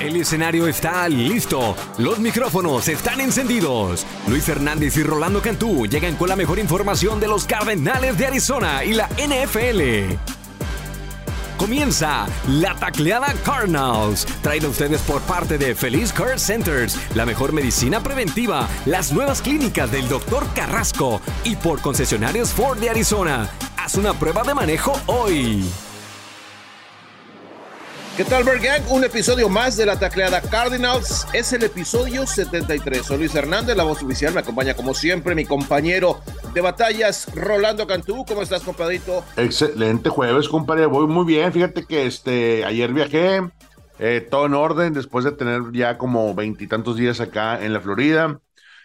El escenario está listo, los micrófonos están encendidos. Luis Hernández y Rolando Cantú llegan con la mejor información de los Cardenales de Arizona y la NFL. Comienza la tacleada Cardinals, traída a ustedes por parte de Feliz Care Centers, la mejor medicina preventiva, las nuevas clínicas del Dr. Carrasco y por concesionarios Ford de Arizona. Haz una prueba de manejo hoy. ¿Qué tal, Gang? Un episodio más de la tacleada Cardinals. Es el episodio 73. Soy Luis Hernández, la voz oficial. Me acompaña, como siempre, mi compañero de batallas, Rolando Cantú. ¿Cómo estás, compadrito? Excelente jueves, compadre. Voy muy bien. Fíjate que este, ayer viajé, eh, todo en orden, después de tener ya como veintitantos días acá en la Florida.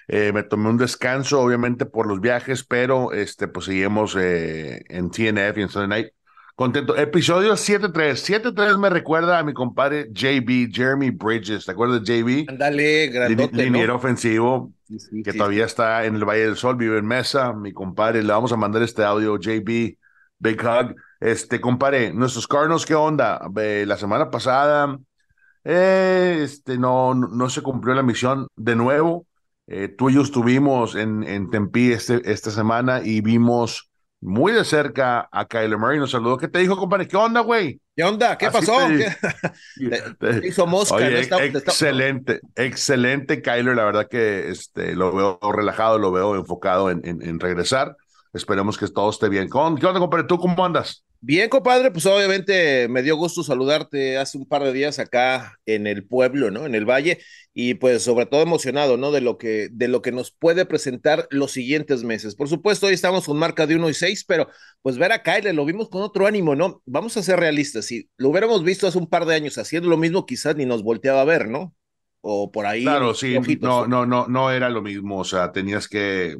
Eh, me tomé un descanso, obviamente, por los viajes, pero este, pues seguimos eh, en TNF y en Sunday Night Contento. Episodio 7-3. 7-3 me recuerda a mi compadre JB, Jeremy Bridges. ¿Te acuerdas de JB? Ándale, grandote, Liniero ofensivo, que todavía está en el Valle del Sol, vive en Mesa. Mi compadre, le vamos a mandar este audio, JB, Big Hug. Este, compadre, nuestros Cardinals, ¿qué onda? la semana pasada, eh, este, no, no se cumplió la misión de nuevo. Eh, tú y yo estuvimos en, en Tempe este, esta semana y vimos muy de cerca a Kyler Murray. Nos saludó. ¿Qué te dijo, compadre? ¿Qué onda, güey? ¿Qué onda? ¿Qué pasó? hizo mosca. excelente, excelente Kyler. La verdad que este, lo veo relajado, lo veo enfocado en, en, regresar. Esperemos que todo esté bien. ¿Qué onda, compadre? ¿Tú cómo andas? Bien, compadre, pues obviamente me dio gusto saludarte hace un par de días acá en el pueblo, ¿no? En el valle y pues sobre todo emocionado, ¿no? De lo que de lo que nos puede presentar los siguientes meses. Por supuesto, hoy estamos con marca de 1 y 6, pero pues ver a Kyle lo vimos con otro ánimo, ¿no? Vamos a ser realistas, si lo hubiéramos visto hace un par de años haciendo lo mismo, quizás ni nos volteaba a ver, ¿no? O por ahí. Claro, sí, no, no, no, no era lo mismo, o sea, tenías que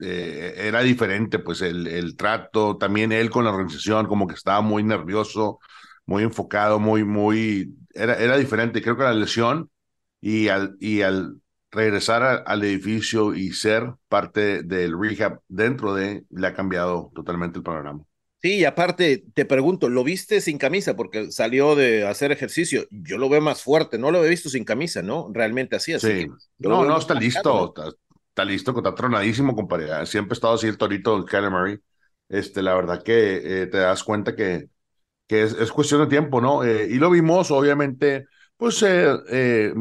eh, era diferente, pues el, el trato, también él con la organización, como que estaba muy nervioso, muy enfocado, muy, muy, era, era diferente. Creo que la lesión y al, y al regresar al edificio y ser parte del rehab dentro de, le ha cambiado totalmente el panorama. Sí, y aparte, te pregunto, ¿lo viste sin camisa? Porque salió de hacer ejercicio. Yo lo veo más fuerte, no lo he visto sin camisa, ¿no? Realmente así, así. Sí. no, no, está listo, está listo, está tronadísimo, compadre. Ah, siempre ha estado así el torito, el Kyler Murray. Este, la verdad que eh, te das cuenta que, que es, es cuestión de tiempo, ¿no? Eh, y lo vimos, obviamente, pues eh,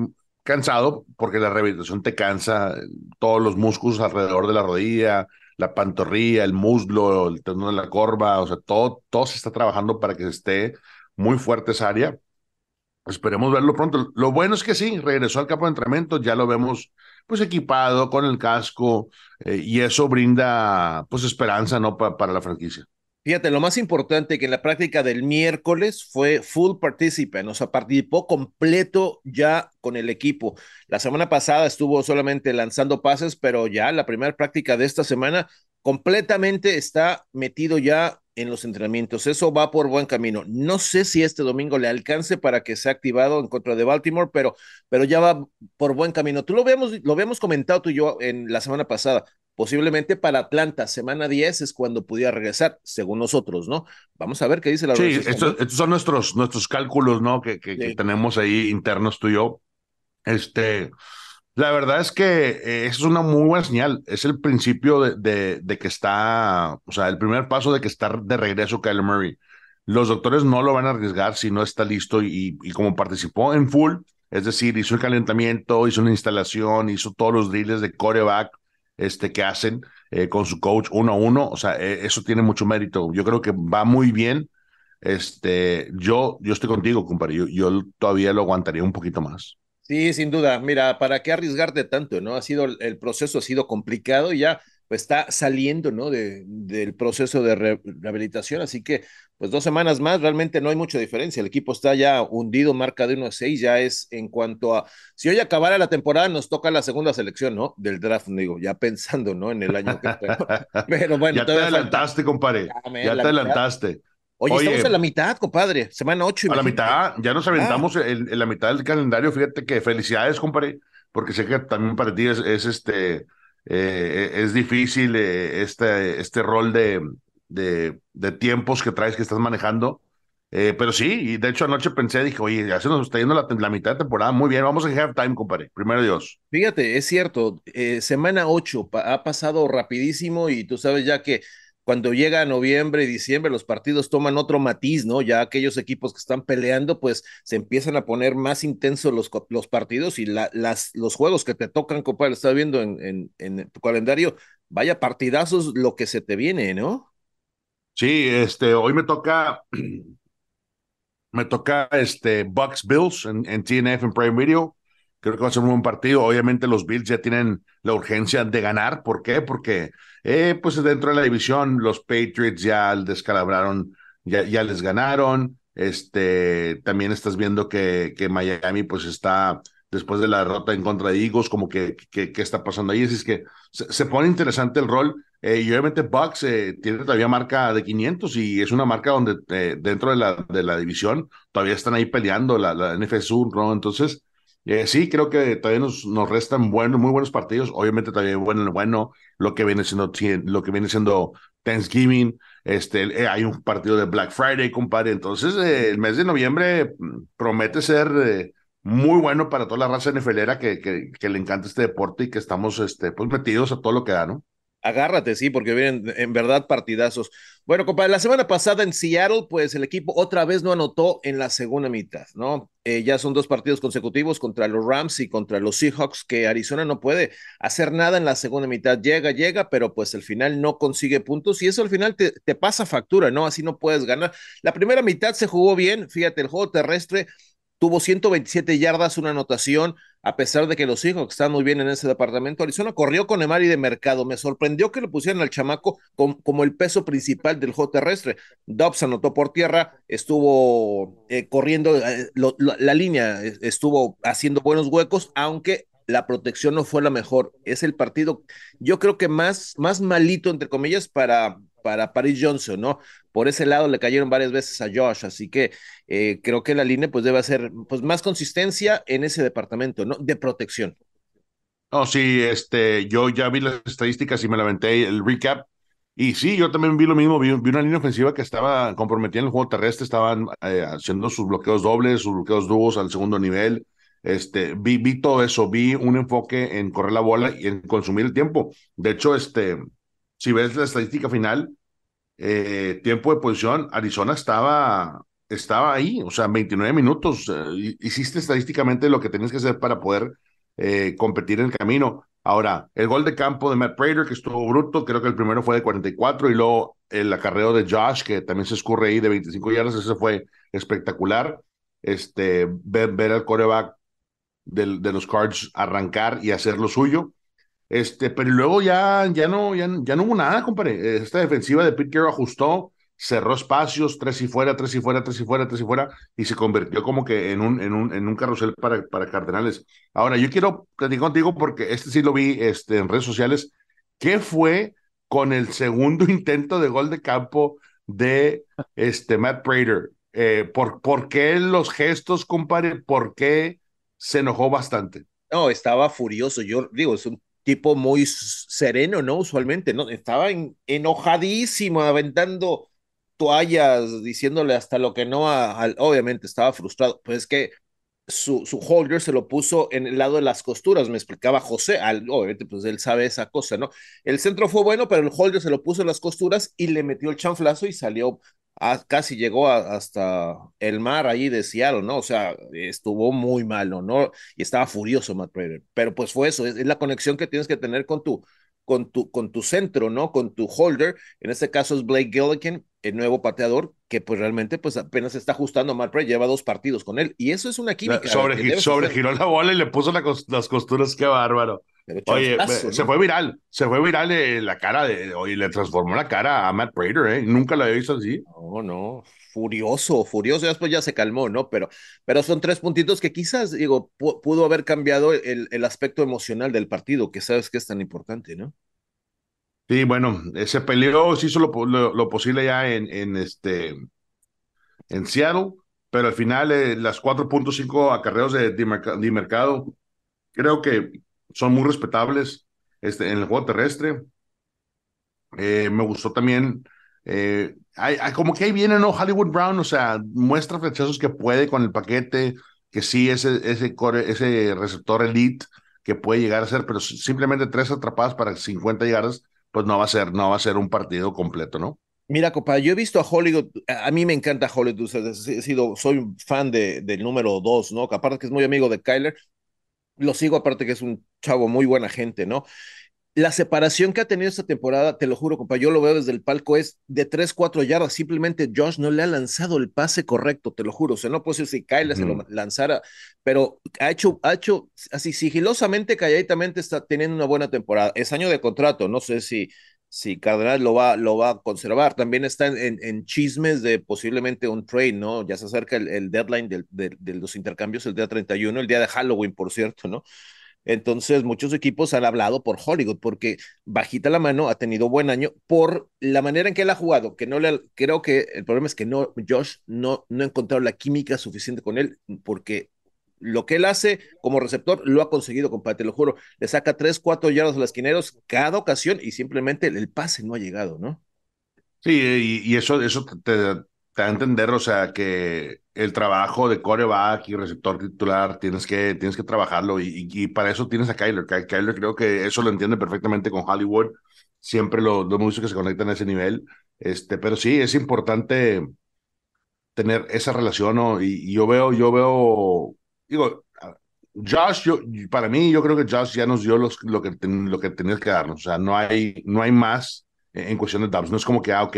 cansado, porque la rehabilitación te cansa, todos los músculos alrededor de la rodilla, la pantorrilla, el muslo, el tendón de la corva, o sea, todo, todo se está trabajando para que esté muy fuerte esa área. Esperemos verlo pronto. Lo bueno es que sí, regresó al campo de entrenamiento, ya lo vemos pues equipado con el casco eh, y eso brinda pues esperanza, ¿no? para la franquicia. Fíjate, lo más importante que en la práctica del miércoles fue full participant, o sea, participó completo ya con el equipo. La semana pasada estuvo solamente lanzando pases, pero ya la primera práctica de esta semana completamente está metido ya en los entrenamientos. Eso va por buen camino. No sé si este domingo le alcance para que sea activado en contra de Baltimore, pero, pero ya va por buen camino. Tú lo habíamos, lo habíamos comentado tú y yo en la semana pasada. Posiblemente para Atlanta, semana 10 es cuando pudiera regresar, según nosotros, ¿no? Vamos a ver qué dice la Sí, estos, son nuestros, nuestros cálculos, ¿no? Que, que, que tenemos ahí internos tú y yo. Este, la verdad es que eh, es una muy buena señal. Es el principio de, de, que está, o sea, el primer paso de que está de regreso Kyler Murray. Los doctores no lo van a arriesgar si no está listo y, y como participó en full, es decir, hizo el calentamiento, hizo una instalación, hizo todos los drills de coreback este, que hacen eh, con su coach uno a uno. O sea, eh, eso tiene mucho mérito. Yo creo que va muy bien. Este, yo, yo estoy contigo, compadre. yo todavía lo aguantaría un poquito más. Sí, sin duda. Mira, ¿para qué arriesgarte tanto, no? Ha sido, el proceso ha sido complicado y ya pues, está saliendo, ¿no? De, del proceso de rehabilitación, así que, pues dos semanas más, realmente no hay mucha diferencia. El equipo está ya hundido, marca de 1 a 6, ya es en cuanto a, si hoy acabara la temporada, nos toca la segunda selección, ¿no? Del draft, digo, ya pensando, ¿no? En el año que Pero bueno. Ya te adelantaste, compadre. Ya, te adelantaste. Oye, estamos en la mitad, compadre. Semana 8. A la mitad, ya nos aventamos en, la mitad del calendario. Fíjate que felicidades, compadre, porque sé que también para ti es, este, eh, es difícil eh, este, este rol de, de, de tiempos que traes que estás manejando. Eh, pero sí, y de hecho anoche pensé, dije, oye, ya se nos está yendo la, la mitad de temporada, muy bien, vamos a halftime, compadre, primero Dios. Fíjate, es cierto, eh, semana 8 ha pasado rapidísimo y tú sabes ya que cuando llega noviembre y diciembre los partidos toman otro matiz, ¿no? Ya aquellos equipos que están peleando, pues se empiezan a poner más intensos los, los partidos y la, las, los juegos que te tocan, compadre, estás viendo en, en, en tu calendario, vaya partidazos lo que se te viene, ¿no? Sí, este, hoy me toca me toca este Bucks Bills en, en TNF en Prime Video. Creo que va a ser un buen partido. Obviamente los Bills ya tienen la urgencia de ganar. ¿Por qué? Porque eh, pues dentro de la división los Patriots ya descalabraron, ya, ya les ganaron. Este, también estás viendo que, que Miami pues está después de la derrota en contra de Eagles, como que, que, está pasando ahí. Así es que se, pone interesante el rol. Eh, y obviamente Bucks eh, tiene todavía marca de 500 y es una marca donde eh, dentro de la, de la división todavía están ahí peleando la, la NFC Sur, ¿no? Entonces, sí, creo que todavía nos, nos restan buenos, muy buenos partidos. Obviamente también bueno, bueno lo que viene siendo, lo que viene siendo Thanksgiving. Este, hay un partido de Black Friday, compadre. Entonces, el mes de noviembre mm, promete ser muy bueno para toda la raza NFLera que, que, que, le encanta este deporte y que estamos este, pues metidos a todo lo que da, ¿no? Agárrate, sí, porque vienen en verdad partidazos. Bueno, compadre, la semana pasada en Seattle, pues el equipo otra vez no anotó en la segunda mitad, ¿no? Eh, ya son dos partidos consecutivos contra los Rams y contra los Seahawks, que Arizona no puede hacer nada en la segunda mitad. Llega, llega, pero pues al final no consigue puntos y eso al final te, te pasa factura, ¿no? Así no puedes ganar. La primera mitad se jugó bien, fíjate, el juego terrestre tuvo 127 yardas, una anotación, a pesar de que los hijos están muy bien en ese departamento. Arizona corrió con Emari de mercado. Me sorprendió que lo pusieran al chamaco como el peso principal del juego terrestre. Dobbs anotó por tierra, estuvo eh, corriendo eh, la línea, estuvo haciendo buenos huecos, aunque la protección no fue la mejor. Es el partido, yo creo que más, más malito, entre comillas, para, para Paris Johnson, ¿no? Por ese lado le cayeron varias veces a Josh, así que eh, creo que la línea pues debe hacer pues más consistencia en ese departamento, ¿no? De protección. No, sí, este, yo ya vi las estadísticas y me lamenté el recap. Y sí, yo también vi lo mismo, vi, una línea ofensiva que estaba comprometida en el juego terrestre, estaban eh, haciendo sus bloqueos dobles, sus bloqueos dúos al segundo nivel. Este, vi, vi todo eso, vi un enfoque en correr la bola y en consumir el tiempo. De hecho, este, si ves la estadística final, eh, tiempo de posición, Arizona estaba, estaba ahí, o sea, 29 minutos. Eh, hiciste estadísticamente lo que tenías que hacer para poder eh, competir en el camino. Ahora, el gol de campo de Matt Prater, que estuvo bruto, creo que el primero fue de 44, y luego el acarreo de Josh, que también se escurre ahí de 25 yardas, ese fue espectacular. Este, ver, ver al coreback de, de los Cards arrancar y hacer lo suyo. Este, pero luego ya, ya, no, ya, ya no hubo nada, compadre. Esta defensiva de Pete Carroll ajustó, cerró espacios, tres y fuera, tres y fuera, tres y fuera, tres y fuera, y se convirtió como que en un, en un, en un carrusel para, para Cardenales. Ahora, yo quiero platicar contigo porque este sí lo vi este, en redes sociales. ¿Qué fue con el segundo intento de gol de campo de este, Matt Prater? Eh, ¿por, ¿Por qué los gestos, compadre? ¿Por qué se enojó bastante? No, estaba furioso. Yo digo, es un tipo muy sereno, ¿no? Usualmente, ¿no? Estaba enojadísimo, aventando toallas, diciéndole hasta lo que no, obviamente estaba frustrado. Pues es que su, su, holder se lo puso en el lado de las costuras, me explicaba José, obviamente pues él sabe esa cosa, ¿no? El centro fue bueno, pero el holder se lo puso en las costuras y le metió el chanflazo y salió casi llegó hasta el mar ahí de Seattle, ¿no? O sea, estuvo muy malo, ¿no? Y estaba furioso Matt Prater. Pero pues fue eso, es, la conexión que tienes que tener con tu, con tu, con tu centro, ¿no? Con tu holder. En este caso es Blake Gillikin, el nuevo pateador, que pues realmente pues apenas está ajustando a Matt Prater, lleva dos partidos con él. Y eso es una química. Sobre, sobregiró la bola y le puso las costuras, qué bárbaro. Oye, se fue viral, se fue viral eh, la cara de, oye, le transformó la cara a Matt Prater, ¿eh? Nunca la había visto así. No, no, furioso, furioso, después ya se calmó, ¿no? Pero, pero son tres puntitos que quizás, digo, pudo haber cambiado el, el aspecto emocional del partido, que sabes que es tan importante, ¿no? Sí, bueno, se peleó, se hizo lo, lo, posible ya en, en, este, en Seattle, pero al final eh, las 4.5 acarreos de, de mercado, creo que son muy respetables este, en el juego terrestre. Eh, me gustó también Eh, hay, como que ahí viene, ¿no? Hollywood Brown, o sea, muestra flechazos que puede con el paquete, que sí, ese, ese, ese receptor elite que puede llegar a ser, pero simplemente tres atrapadas para 50 yardas, pues no va a ser, no va a ser un partido completo, ¿no? Mira, compadre, yo he visto a Hollywood, a mí me encanta Hollywood, he sido, soy fan de, del número dos, ¿no? Aparte que es muy amigo de Kyler, lo sigo aparte que es un chavo muy buena gente, ¿no? La separación que ha tenido esta temporada, te lo juro, compadre, yo lo veo desde el palco, es de 3, 4 yardas. Simplemente Josh no le ha lanzado el pase correcto, te lo juro. O sea, no puedo decir si Kyler se lo lanzara, pero ha hecho, ha hecho así sigilosamente, calladitamente está teniendo una buena temporada. Es año de contrato, no sé si si Cardenal lo va, lo va a conservar. También está en, en, chismes de posiblemente un trade, ¿no? Ya se acerca el, deadline de, los intercambios, el día 31, el día de Halloween, por cierto, ¿no? Entonces, muchos equipos han hablado por Hollywood, porque bajita la mano ha tenido buen año por la manera en que él ha jugado, que no le, creo que el problema es que no, Josh no, no ha encontrado la química suficiente con él, porque lo que él hace como receptor lo ha conseguido, compadre, te lo juro. Le saca tres, cuatro yardas a los esquineros cada ocasión y simplemente el, pase no ha llegado, ¿no? Sí, y, eso, eso te, da a entender, o sea, que el trabajo de coreback y receptor titular tienes que, tienes que trabajarlo y, para eso tienes a Kyler. Kyler creo que eso lo entiende perfectamente con Hollywood. Siempre lo, lo hemos que se conectan a ese nivel. Este, pero sí, es importante tener esa relación, ¿no? Y, y yo veo, yo veo digo, Josh, yo, para mí, yo creo que Josh ya nos dio los, lo, que lo que tenía que darnos. O sea, no hay, no hay más en cuestión de downs. No es como que, ah, ok,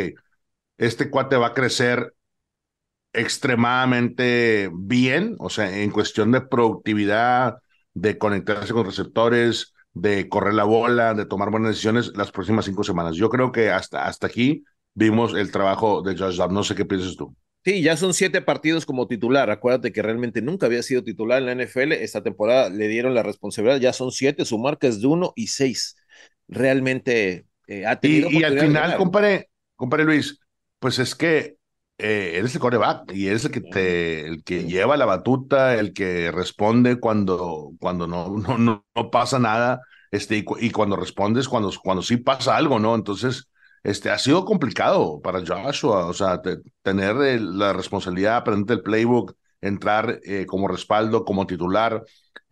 este cuate va a crecer extremadamente bien, o sea, en cuestión de productividad, de conectarse con receptores, de correr la bola, de tomar buenas decisiones las próximas cinco semanas. Yo creo que hasta, hasta aquí vimos el trabajo de Josh Dobbs. No sé qué piensas tú. Sí, ya son siete partidos como titular. Acuérdate que realmente nunca había sido titular en la NFL. Esta temporada le dieron la responsabilidad. Ya son siete. Su marca es de uno y seis. Realmente eh, ha tenido. Y, al final, compare, compare Luis, pues es que eh, eres el coreback y eres el que te, el que lleva la batuta, el que responde cuando, cuando no, no, no, pasa nada, este, y, y, cuando respondes, cuando, cuando sí pasa algo, ¿no? Entonces, este, ha sido complicado para Joshua, o sea, tener la responsabilidad, aprender el playbook, entrar eh, como respaldo, como titular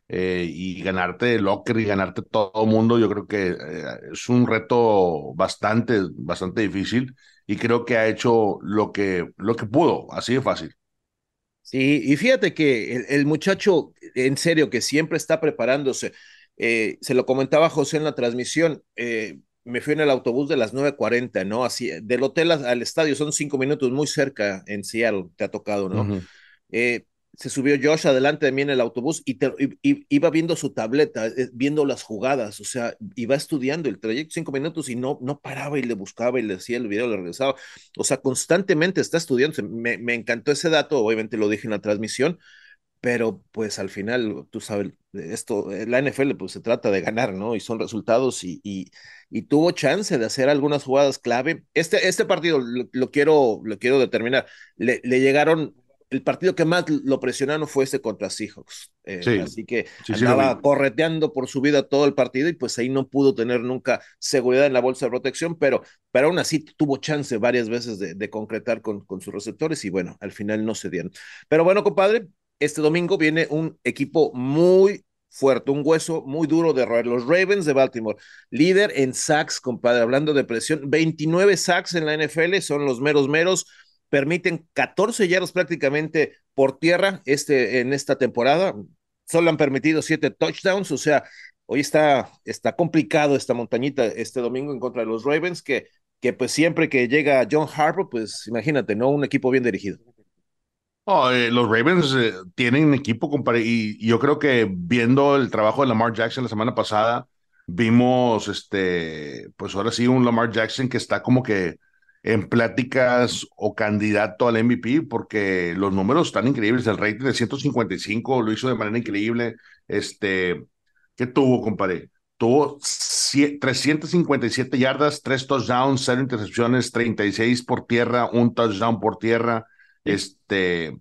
eh, y ganarte el locker y ganarte todo el mundo, yo creo que eh, es un reto bastante, bastante difícil y creo que ha hecho lo que, lo que pudo, así de fácil. Sí, y fíjate que el, muchacho, en serio, que siempre está preparándose, se lo comentaba José en la transmisión, me fui en el autobús de las 9.40, ¿no? Así, del hotel al estadio son cinco minutos, muy cerca en Seattle, te ha tocado, ¿no? Eh, se subió Josh adelante de mí en el autobús y, iba viendo su tableta, eh, viendo las jugadas, o sea, iba estudiando el trayecto cinco minutos y no, no paraba y le buscaba y le decía el video, le regresaba. O sea, constantemente está estudiando. Me, me encantó ese dato, obviamente lo dije en la transmisión, pero pues al final, tú sabes, esto, eh, la NFL pues se trata de ganar, ¿no? Y son resultados y, y, y tuvo chance de hacer algunas jugadas clave. Este, este partido lo, quiero, lo quiero determinar. Le, le, llegaron, el partido que más lo presionaron fue este contra Seahawks. Eh, así que andaba correteando por su vida todo el partido y pues ahí no pudo tener nunca seguridad en la bolsa de protección, pero, pero aún así tuvo chance varias veces de, de concretar con, con sus receptores y bueno, al final no se dieron. Pero bueno, compadre, este domingo viene un equipo muy fuerte, un hueso muy duro de roer. Los Ravens de Baltimore, líder en sacks, compadre, hablando de presión, 29 sacks en la NFL, son los meros meros, permiten 14 yardas prácticamente por tierra este, en esta temporada, solo han permitido 7 touchdowns, o sea, hoy está, está complicado esta montañita este domingo en contra de los Ravens, que, que pues siempre que llega John Harbaugh, pues imagínate, ¿no? Un equipo bien dirigido. Oh, eh, los Ravens eh, tienen equipo, compadre, y, yo creo que viendo el trabajo de Lamar Jackson la semana pasada, vimos, este, pues ahora sí, un Lamar Jackson que está como que en pláticas o candidato al MVP, porque los números están increíbles. El rating de 155 lo hizo de manera increíble. Este, ¿qué tuvo, compadre? Tuvo 357 yardas, 3 touchdowns, 0 intercepciones, 36 por tierra, un touchdown por tierra. Este,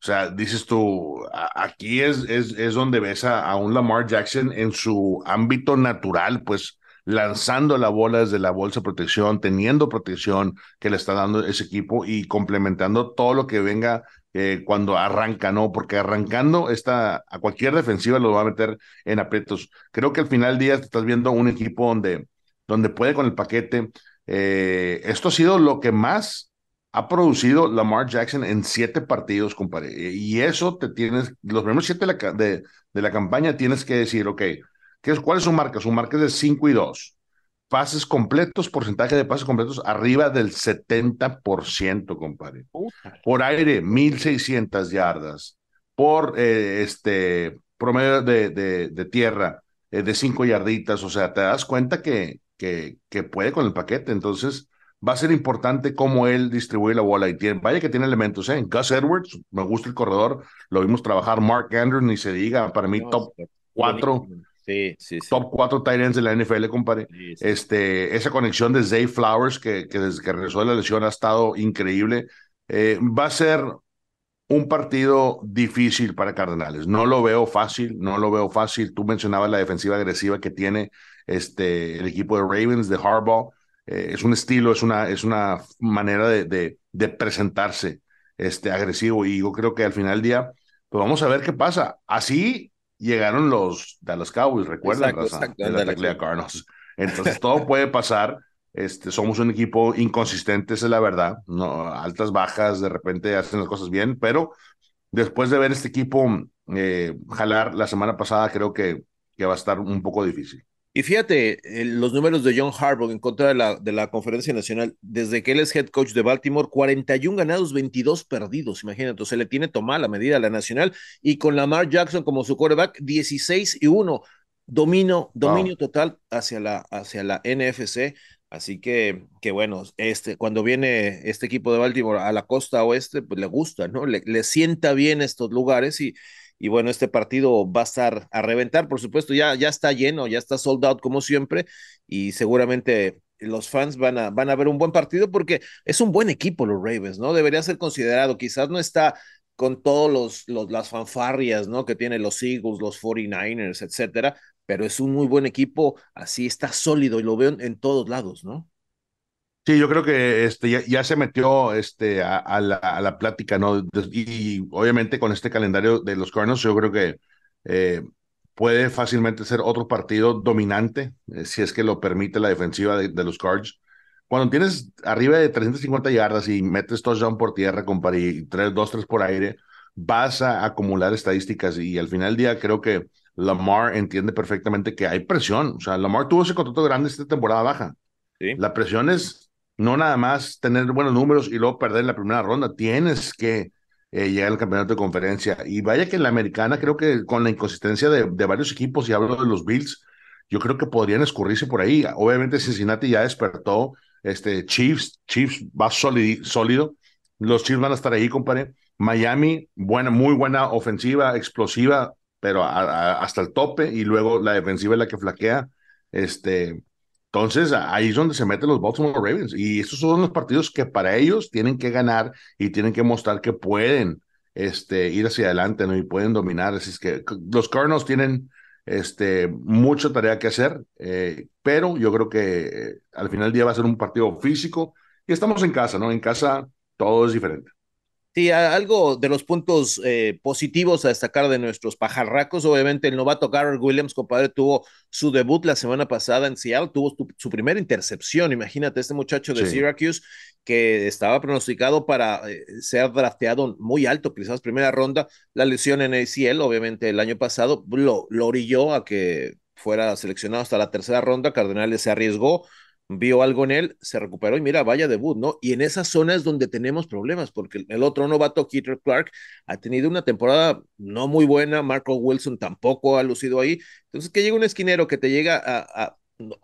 o sea, dices tú, aquí es, es, es donde ves a, un Lamar Jackson en su ámbito natural, pues lanzando la bola desde la bolsa de protección, teniendo protección que le está dando ese equipo y complementando todo lo que venga eh, cuando arranca, ¿no? Porque arrancando esta, a cualquier defensiva lo va a meter en aprietos. Creo que al final del día estás viendo un equipo donde, donde puede con el paquete. Eh, esto ha sido lo que más ha producido Lamar Jackson en siete partidos, compadre. Y eso te tienes, los primeros siete de la, de, de la campaña tienes que decir, ok, ¿qué es, ¿cuál es su marca? Su marca es de 5 y 2 pases completos, porcentaje de pases completos arriba del 70%, compadre. Por aire, 1600 yardas. Por eh, este promedio de, de, tierra eh, de 5 yarditas. O sea, te das cuenta que, que, que, puede con el paquete. Entonces, va a ser importante cómo él distribuye la bola. Y tiene, vaya que tiene elementos, ¿eh? Gus Edwards, me gusta el corredor. Lo vimos trabajar. Mark Andrews, ni se diga, para mí, top 4 Top 4 tight ends de la NFL, compadre. este, esa conexión de Zay Flowers, que, que, desde que regresó de la lesión ha estado increíble. Eh, va a ser un partido difícil para Cardenales. No lo veo fácil, no lo veo fácil. Tú mencionabas la defensiva agresiva que tiene este, el equipo de Ravens, de Harbaugh. Eh, es un estilo, es una, es una manera de, de, de, presentarse este, agresivo. Y yo creo que al final del día, pues vamos a ver qué pasa. Así llegaron los Dallas Cowboys, recuerdan, la Cardinals. Entonces todo puede pasar. Este, somos un equipo inconsistente, esa es la verdad. No, altas, bajas, de repente hacen las cosas bien, pero después de ver este equipo eh, jalar la semana pasada, creo que, que va a estar un poco difícil. Y fíjate, los números de John Harbaugh en contra de la, de la conferencia nacional, desde que él es head coach de Baltimore, 41 ganados, 22 perdidos, imagínate, se le tiene tomada la medida a la nacional y con Lamar Jackson como su quarterback, 16 y 1, dominio, dominio total hacia la, hacia la NFC. Así que, que bueno, este, cuando viene este equipo de Baltimore a la costa oeste, pues le gusta, ¿no? Le, le sienta bien estos lugares y, y bueno, este partido va a estar a reventar, por supuesto, ya, ya está lleno, ya está sold out como siempre y seguramente los fans van a, van a ver un buen partido porque es un buen equipo los Ravens, ¿no? Debería ser considerado, quizás no está con todos los, los las fanfarrias, ¿no? Que tienen los Eagles, los 49ers, etcétera, pero es un muy buen equipo, así está sólido y lo veo en todos lados, ¿no? Sí, yo creo que este, ya, se metió este, a, la, a, la, plática, ¿no? Y, obviamente con este calendario de los Cardinals, yo creo que eh, puede fácilmente ser otro partido dominante, eh, si es que lo permite la defensiva de, los Cards. Cuando tienes arriba de 350 yardas y metes touchdown por tierra, compadre, y 3, 2, 3 por aire, vas a acumular estadísticas y al final del día creo que Lamar entiende perfectamente que hay presión. O sea, Lamar tuvo ese contrato grande esta temporada baja. ¿Sí? La presión es no nada más tener buenos números y luego perder en la primera ronda, tienes que eh, llegar al campeonato de conferencia. Y vaya que en la americana creo que con la inconsistencia de, varios equipos, y hablo de los Bills, yo creo que podrían escurrirse por ahí. Obviamente Cincinnati ya despertó, este Chiefs, Chiefs va sólido, los Chiefs van a estar ahí, compadre. Miami, buena, muy buena ofensiva, explosiva, pero hasta el tope, y luego la defensiva es la que flaquea. Este, entonces, ahí es donde se meten los Baltimore Ravens. Y estos son los partidos que para ellos tienen que ganar y tienen que mostrar que pueden este, ir hacia adelante ¿no? y pueden dominar. Así es que los Cardinals tienen este, mucha tarea que hacer, eh, pero yo creo que eh, al final del día va a ser un partido físico y estamos en casa, ¿no? En casa todo es diferente. Sí, algo de los puntos eh, positivos a destacar de nuestros pajarracos, obviamente el novato Garrett Williams, compadre, tuvo su debut la semana pasada en Seattle, tuvo su, primera intercepción, imagínate, este muchacho de Syracuse que estaba pronosticado para eh, ser drafteado muy alto, quizás primera ronda, la lesión en ACL, obviamente el año pasado, lo, lo orilló a que fuera seleccionado hasta la tercera ronda, Cardenales se arriesgó, vio algo en él, se recuperó y mira, vaya debut, ¿no? Y en esa zona es donde tenemos problemas, porque el otro novato, Keeter Clark, ha tenido una temporada no muy buena, Marco Wilson tampoco ha lucido ahí. Entonces, que llega un esquinero que te llega a,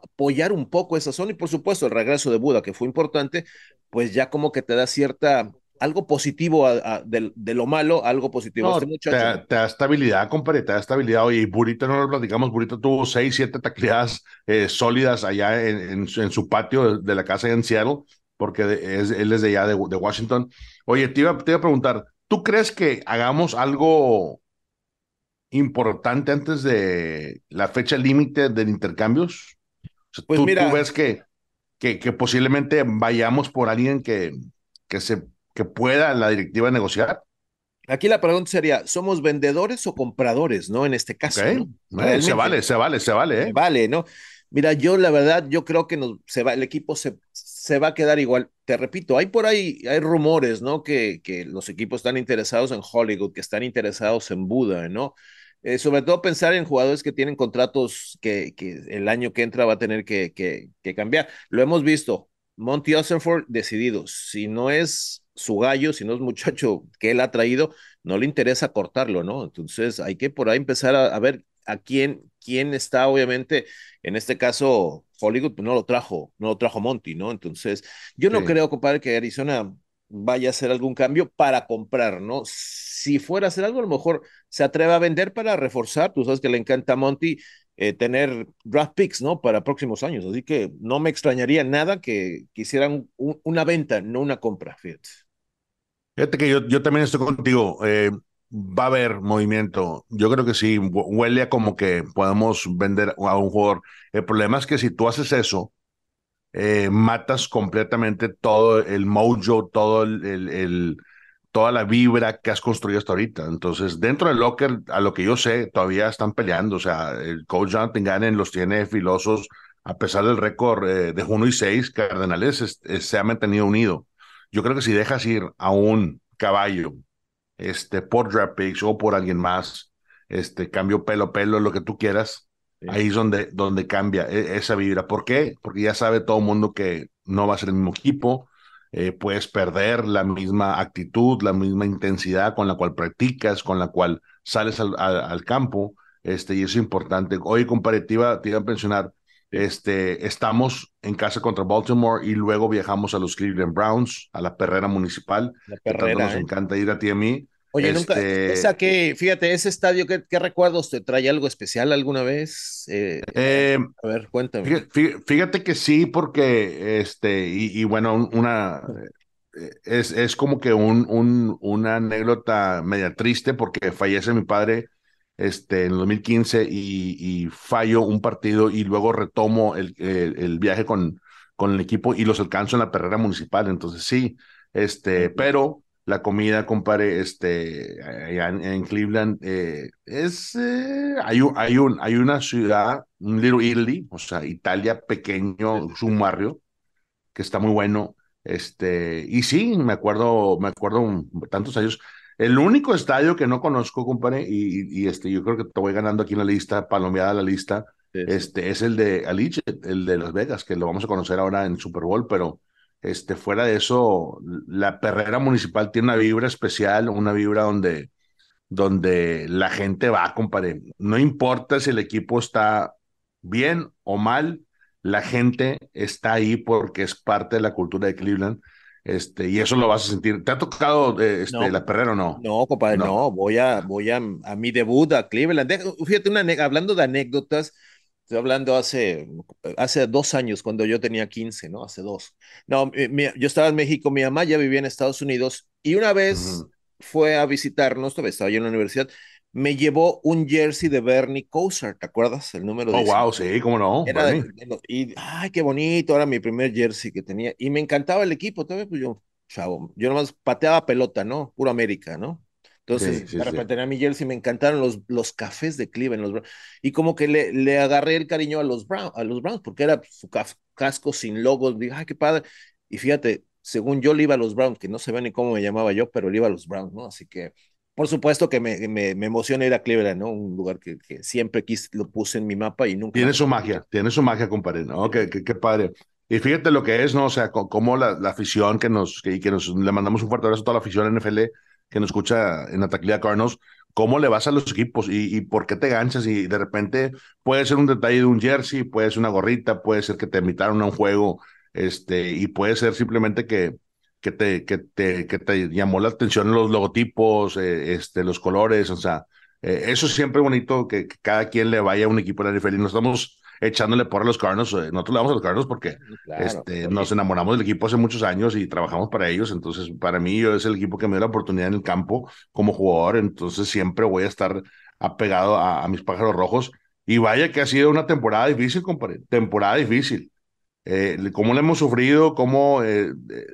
apoyar un poco esa zona y por supuesto el regreso de Buda, que fue importante, pues ya como que te da cierta algo positivo de, lo malo, algo positivo. Este te, da estabilidad, compadre, te da estabilidad. Oye, Burito no lo platicamos, Burito tuvo seis, siete tacleadas eh, sólidas allá en, en, su patio de, la casa en Seattle, porque es, él es de allá de, Washington. Oye, te iba, te iba a preguntar, ¿tú crees que hagamos algo importante antes de la fecha límite de intercambios? O pues ¿tú, mira, ¿tú, ves que, que, que, posiblemente vayamos por alguien que, que, se, que pueda la directiva negociar? Aquí la pregunta sería, ¿somos vendedores o compradores, no? En este caso. ¿no? se vale, se vale, se vale. ¿eh? Vale, ¿no? Mira, yo la verdad, yo creo que nos, se va, el equipo se, se va a quedar igual. Te repito, hay por ahí, hay rumores, ¿no? Que, que los equipos están interesados en Hollywood, que están interesados en Buda, ¿no? Eh, sobre todo pensar en jugadores que tienen contratos que, que el año que entra va a tener que, que, que cambiar. Lo hemos visto, Monty Osenford decidido, si no es su gallo, si no es muchacho que él ha traído, no le interesa cortarlo, ¿no? Entonces hay que por ahí empezar a, ver a quién, quién está, obviamente, en este caso, Hollywood pues no lo trajo, no lo trajo Monty, ¿no? Entonces, yo no creo, compadre, que Arizona vaya a hacer algún cambio para comprar, ¿no? Si fuera a hacer algo, a lo mejor se atreve a vender para reforzar, tú sabes que le encanta a Monty eh, tener draft picks, ¿no? Para próximos años, así que no me extrañaría nada que quisieran una venta, no una compra, fíjate. Fíjate que yo, yo también estoy contigo. Eh, va a haber movimiento. Yo creo que sí, huele a como que podemos vender a un jugador. El problema es que si tú haces eso, eh, matas completamente todo el mojo, todo el, el, toda la vibra que has construido hasta ahorita. Entonces, dentro del locker, a lo que yo sé, todavía están peleando. O sea, el coach Jonathan Gannon los tiene filosos, a pesar del récord eh, de 1 y 6, Cardenales se ha mantenido unido. Yo creo que si dejas ir a un caballo este, por draft picks o por alguien más, este, cambio pelo pelo, lo que tú quieras, ahí es donde, donde cambia e, esa vibra. ¿Por qué? Porque ya sabe todo el mundo que no va a ser el mismo equipo, eh, puedes perder la misma actitud, la misma intensidad con la cual practicas, con la cual sales al, al, campo, este, y eso es importante. Hoy, comparativa, te iba a mencionar, este, estamos en casa contra Baltimore y luego viajamos a los Cleveland Browns, a la perrera municipal. La perrera, nos ¿eh? encanta ir a ti y a mí. Oye, nunca, este esa que, fíjate, ese estadio, ¿qué, qué recuerdos te trae algo especial alguna vez? Eh, eh, a ver, cuéntame. Fíjate, que sí, porque, este, y, bueno, una, es, es como que un, un, una anécdota media triste porque fallece mi padre este, en el 2015 y, y fallo un partido y luego retomo el, el, viaje con, con el equipo y los alcanzo en la perrera municipal. Entonces sí, este, pero la comida, compadre, este, en, Cleveland, eh, es, eh, hay, un, hay, un, hay una ciudad, un Little Italy, o sea, Italia pequeño, es un barrio que está muy bueno, este, y sí, me acuerdo, me acuerdo tantos años, el único estadio que no conozco, compadre, y, y, este, yo creo que te voy ganando aquí en la lista, palomeada la lista, este, es el de Aliche, el de Las Vegas, que lo vamos a conocer ahora en Super Bowl, pero este, fuera de eso, la perrera municipal tiene una vibra especial, una vibra donde, donde la gente va, compadre. No importa si el equipo está bien o mal, la gente está ahí porque es parte de la cultura de Cleveland este, y eso lo vas a sentir. ¿Te ha tocado eh, este, la perrera o no? No, compadre, no. Voy, a, voy a, a mi debut a Cleveland. Fíjate, una, hablando de anécdotas, estoy hablando hace, hace dos años, cuando yo tenía 15, ¿no? Hace dos. No, yo estaba en México, mi mamá ya vivía en Estados Unidos y una vez fue a visitarnos, estaba yo en la universidad, me llevó un jersey de Bernie Kosar, ¿te acuerdas? El número Oh, wow, sí, cómo no. y, ay, qué bonito, era mi primer jersey que tenía. Y me encantaba el equipo, todavía pues yo, chavo, yo nomás pateaba pelota, ¿no? Puro América, ¿no? Entonces, de repente tenía mi jersey, me encantaron los, los cafés de Cleveland. Los, y como que le, le agarré el cariño a los, Brown, a los Browns, porque era su casco sin logos. Dije, ay, qué padre. Y fíjate, según yo le iba a los Browns, que no se ve ni cómo me llamaba yo, pero le iba a los Browns, ¿no? Así que por supuesto que me, me, me, emociona ir a Cleveland, ¿no? Un lugar que, que siempre quise, lo puse en mi mapa y nunca. Tiene su magia, tiene su magia, compadre, ¿no? Qué, qué, padre. Y fíjate lo que es, ¿no? O sea, cómo la, la afición que nos, que, que nos, le mandamos un fuerte abrazo a toda la afición NFL que nos escucha en Ataquilla Carnos, cómo le vas a los equipos y, y, por qué te ganchas y de repente puede ser un detalle de un jersey, puede ser una gorrita, puede ser que te invitaron a un juego, este, y puede ser simplemente que, que te, que te, que te llamó la atención los logotipos, eh, este, los colores, o sea, eh, eso es siempre bonito que, cada quien le vaya a un equipo de la NFL y no estamos echándole por a los Cardinals, eh, nosotros le damos a los Cardinals porque este, nos enamoramos del equipo hace muchos años y trabajamos para ellos, entonces para mí yo es el equipo que me dio la oportunidad en el campo como jugador, entonces siempre voy a estar apegado a, a mis pájaros rojos Y vaya que ha sido una temporada difícil, compadre. Temporada difícil. Eh, cómo le hemos sufrido, cómo... Eh, eh,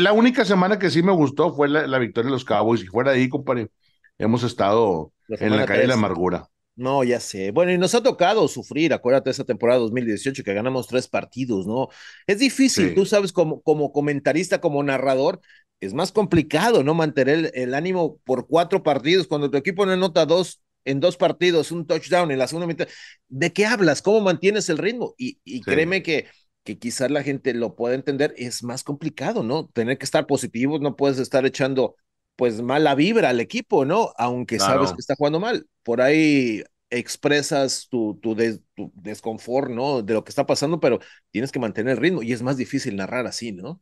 la, única semana que sí me gustó fue la, victoria de los Cowboys. Y fuera de ahí, compadre, hemos estado en la calle de la amargura. No, ya sé. Bueno, y nos ha tocado sufrir, acuérdate, esa temporada 2018 que ganamos tres partidos, ¿no? Es difícil, tú sabes, como, como comentarista, como narrador, es más complicado, ¿no? Mantener el, ánimo por cuatro partidos, cuando tu equipo no anota dos en dos partidos, un touchdown en la segunda mitad. ¿De qué hablas? ¿Cómo mantienes el ritmo? Y, y créeme que, que quizás la gente lo pueda entender, es más complicado, ¿no? Tener que estar positivos, no puedes estar echando pues mala vibra al equipo, ¿no? Aunque sabes que está jugando mal. Por ahí expresas tu, tu, tu, desconfort, ¿no? De lo que está pasando, pero tienes que mantener el ritmo y es más difícil narrar así, ¿no?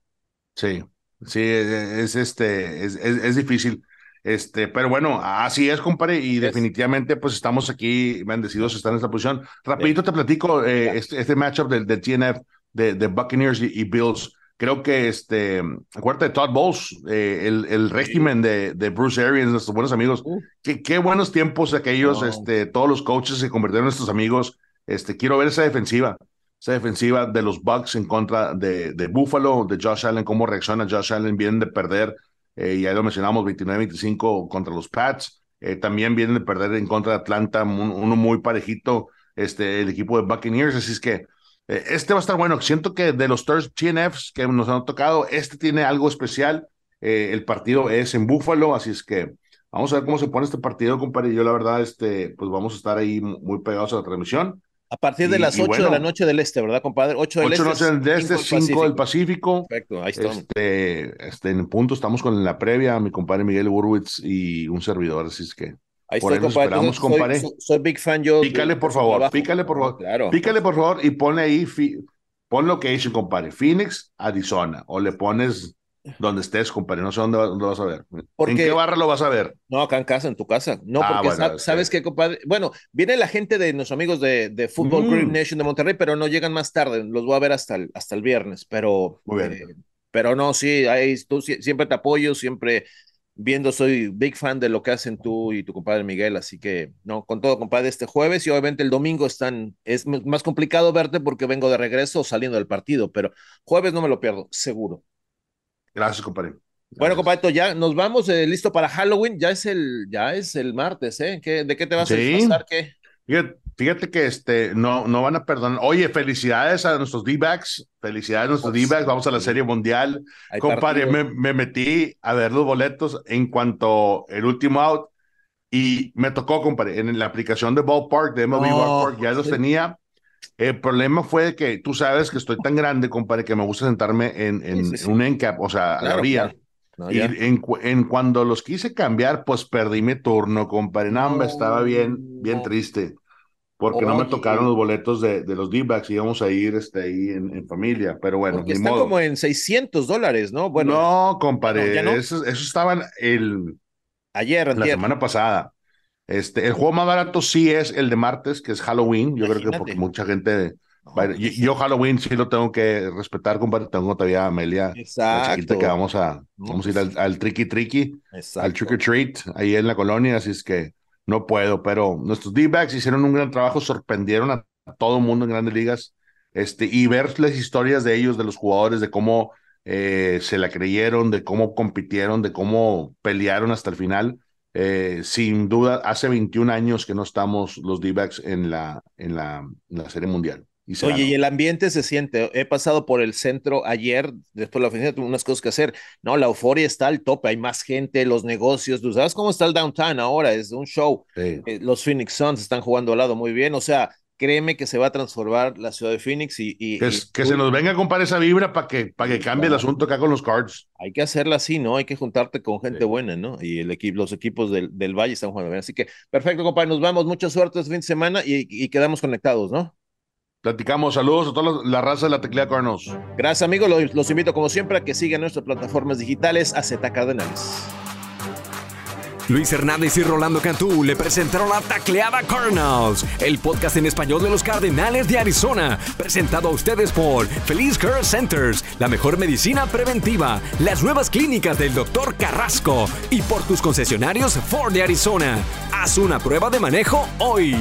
Sí, sí, es, este, es, es, difícil. Este, pero bueno, así es, compadre, y definitivamente pues estamos aquí bendecidos estar en esta posición. Rapidito te platico eh, este, este matchup del, del TNF de, de Buccaneers y Bills creo que este, acuérdate de Todd Bowles, eh, el, el régimen de, de, Bruce Arians, nuestros buenos amigos. Qué, qué, buenos tiempos aquellos, este, todos los coaches se convirtieron en nuestros amigos. Este, quiero ver esa defensiva, esa defensiva de los Bucks en contra de, de Buffalo, de Josh Allen, cómo reacciona Josh Allen, vienen de perder, eh, ya lo mencionamos, 29-25 contra los Pats. Eh, también vienen de perder en contra de Atlanta, uno muy parejito, este, el equipo de Buccaneers, así es que este va a estar bueno. Siento que de los Third TNFs que nos han tocado, este tiene algo especial. Eh, el partido es en Búfalo, así es que vamos a ver cómo se pone este partido, compadre. Yo, la verdad, este, pues vamos a estar ahí muy pegados a la transmisión. A partir de las 8 de la noche del este, ¿verdad, compadre? 8 del 8 este. del este, 5 del Pacífico. Perfecto, ahí estamos. Este, este, en punto estamos con la previa, mi compadre Miguel Burwitz y un servidor, así es que Ahí por estoy, Esperamos, compadre. Soy, big fan yo. Pícale, por favor, pícale, por favor. Claro. Pícale, por favor, y ponle ahí, pon location, compadre. Phoenix, Arizona. O le pones donde estés, compadre. No sé dónde, vas a ver. ¿En qué barra lo vas a ver? No, acá en casa, en tu casa. No, ah, porque sabes que, compadre. Bueno, viene la gente de nuestros amigos de, de Football mm. Nation de Monterrey, pero no llegan más tarde. Los voy a ver hasta el, hasta el viernes. Pero, Muy bien. Eh, pero no, sí, ahí tú siempre te apoyo, siempre viendo, soy big fan de lo que hacen tú y tu compadre Miguel, así que no, con todo, compadre, este jueves y obviamente el domingo están, es más complicado verte porque vengo de regreso saliendo del partido, pero jueves no me lo pierdo, seguro. Gracias, compadre. Bueno, compadre, ya nos vamos, eh, listo para Halloween, ya es el, ya es el martes, ¿eh? ¿De qué te vas a disfrazar? ¿Qué? Fíjate, que este, no, no van a perdonar. Oye, felicidades a nuestros D-backs. Felicidades a nuestros D-backs. Vamos a la Serie Mundial. Compadre, me, me, metí a ver los boletos en cuanto el último out y me tocó, compadre, en la aplicación de Ballpark, de MLB Ballpark, ya los tenía. El problema fue que tú sabes que estoy tan grande, compadre, que me gusta sentarme en, en, un encap, o sea, a la orilla y en, en, cuando los quise cambiar, pues perdí mi turno, compadre. No, estaba bien, bien triste. Porque no me tocaron los boletos de, de los D-backs, íbamos a ir este, ahí en, familia, pero bueno. Porque está como en 600 dólares, ¿no? Bueno, no, compadre, Eso, eso, estaban el. Ayer, La semana pasada. Este, el juego más barato sí es el de martes, que es Halloween. Yo creo que porque mucha gente yo, Halloween sí lo tengo que respetar, compadre. Tengo todavía a Amelia, Exacto. que vamos a, vamos a ir al, al tricky tricky, al trick or treat, ahí en la colonia, así es que no puedo, pero nuestros D-backs hicieron un gran trabajo, sorprendieron a, todo el mundo en grandes ligas, este, y ver las historias de ellos, de los jugadores, de cómo eh, se la creyeron, de cómo compitieron, de cómo pelearon hasta el final. Eh, sin duda, hace 21 años que no estamos los D-backs en la, en, la, en la Serie Mundial. Oye, y el ambiente se siente. He pasado por el centro ayer, después de la oficina, tuve unas cosas que hacer. No, la euforia está al tope, hay más gente, los negocios. ¿Tú sabes cómo está el downtown ahora? Es un show. Eh, los Phoenix Suns están jugando al lado muy bien. O sea, créeme que se va a transformar la ciudad de Phoenix y. que, se nos venga a comprar esa vibra para que, para que cambie el asunto acá con los Cards. Hay que hacerla así, ¿no? Hay que juntarte con gente buena, ¿no? Y el equipo, los equipos del, del Valle están jugando bien. Así que, perfecto, compadre. Nos vamos. Mucha suerte este fin de semana y, y quedamos conectados, ¿no? Platicamos, saludos a toda la raza de la Teclea Carnos. Gracias amigos, los, invito como siempre a que sigan nuestras plataformas digitales a Z Cardenales. Luis Hernández y Rolando Cantú le presentaron la Tacleada Cardinals, el podcast en español de los Cardenales de Arizona, presentado a ustedes por Feliz Care Centers, la mejor medicina preventiva, las nuevas clínicas del Dr. Carrasco y por tus concesionarios Ford de Arizona. Haz una prueba de manejo hoy.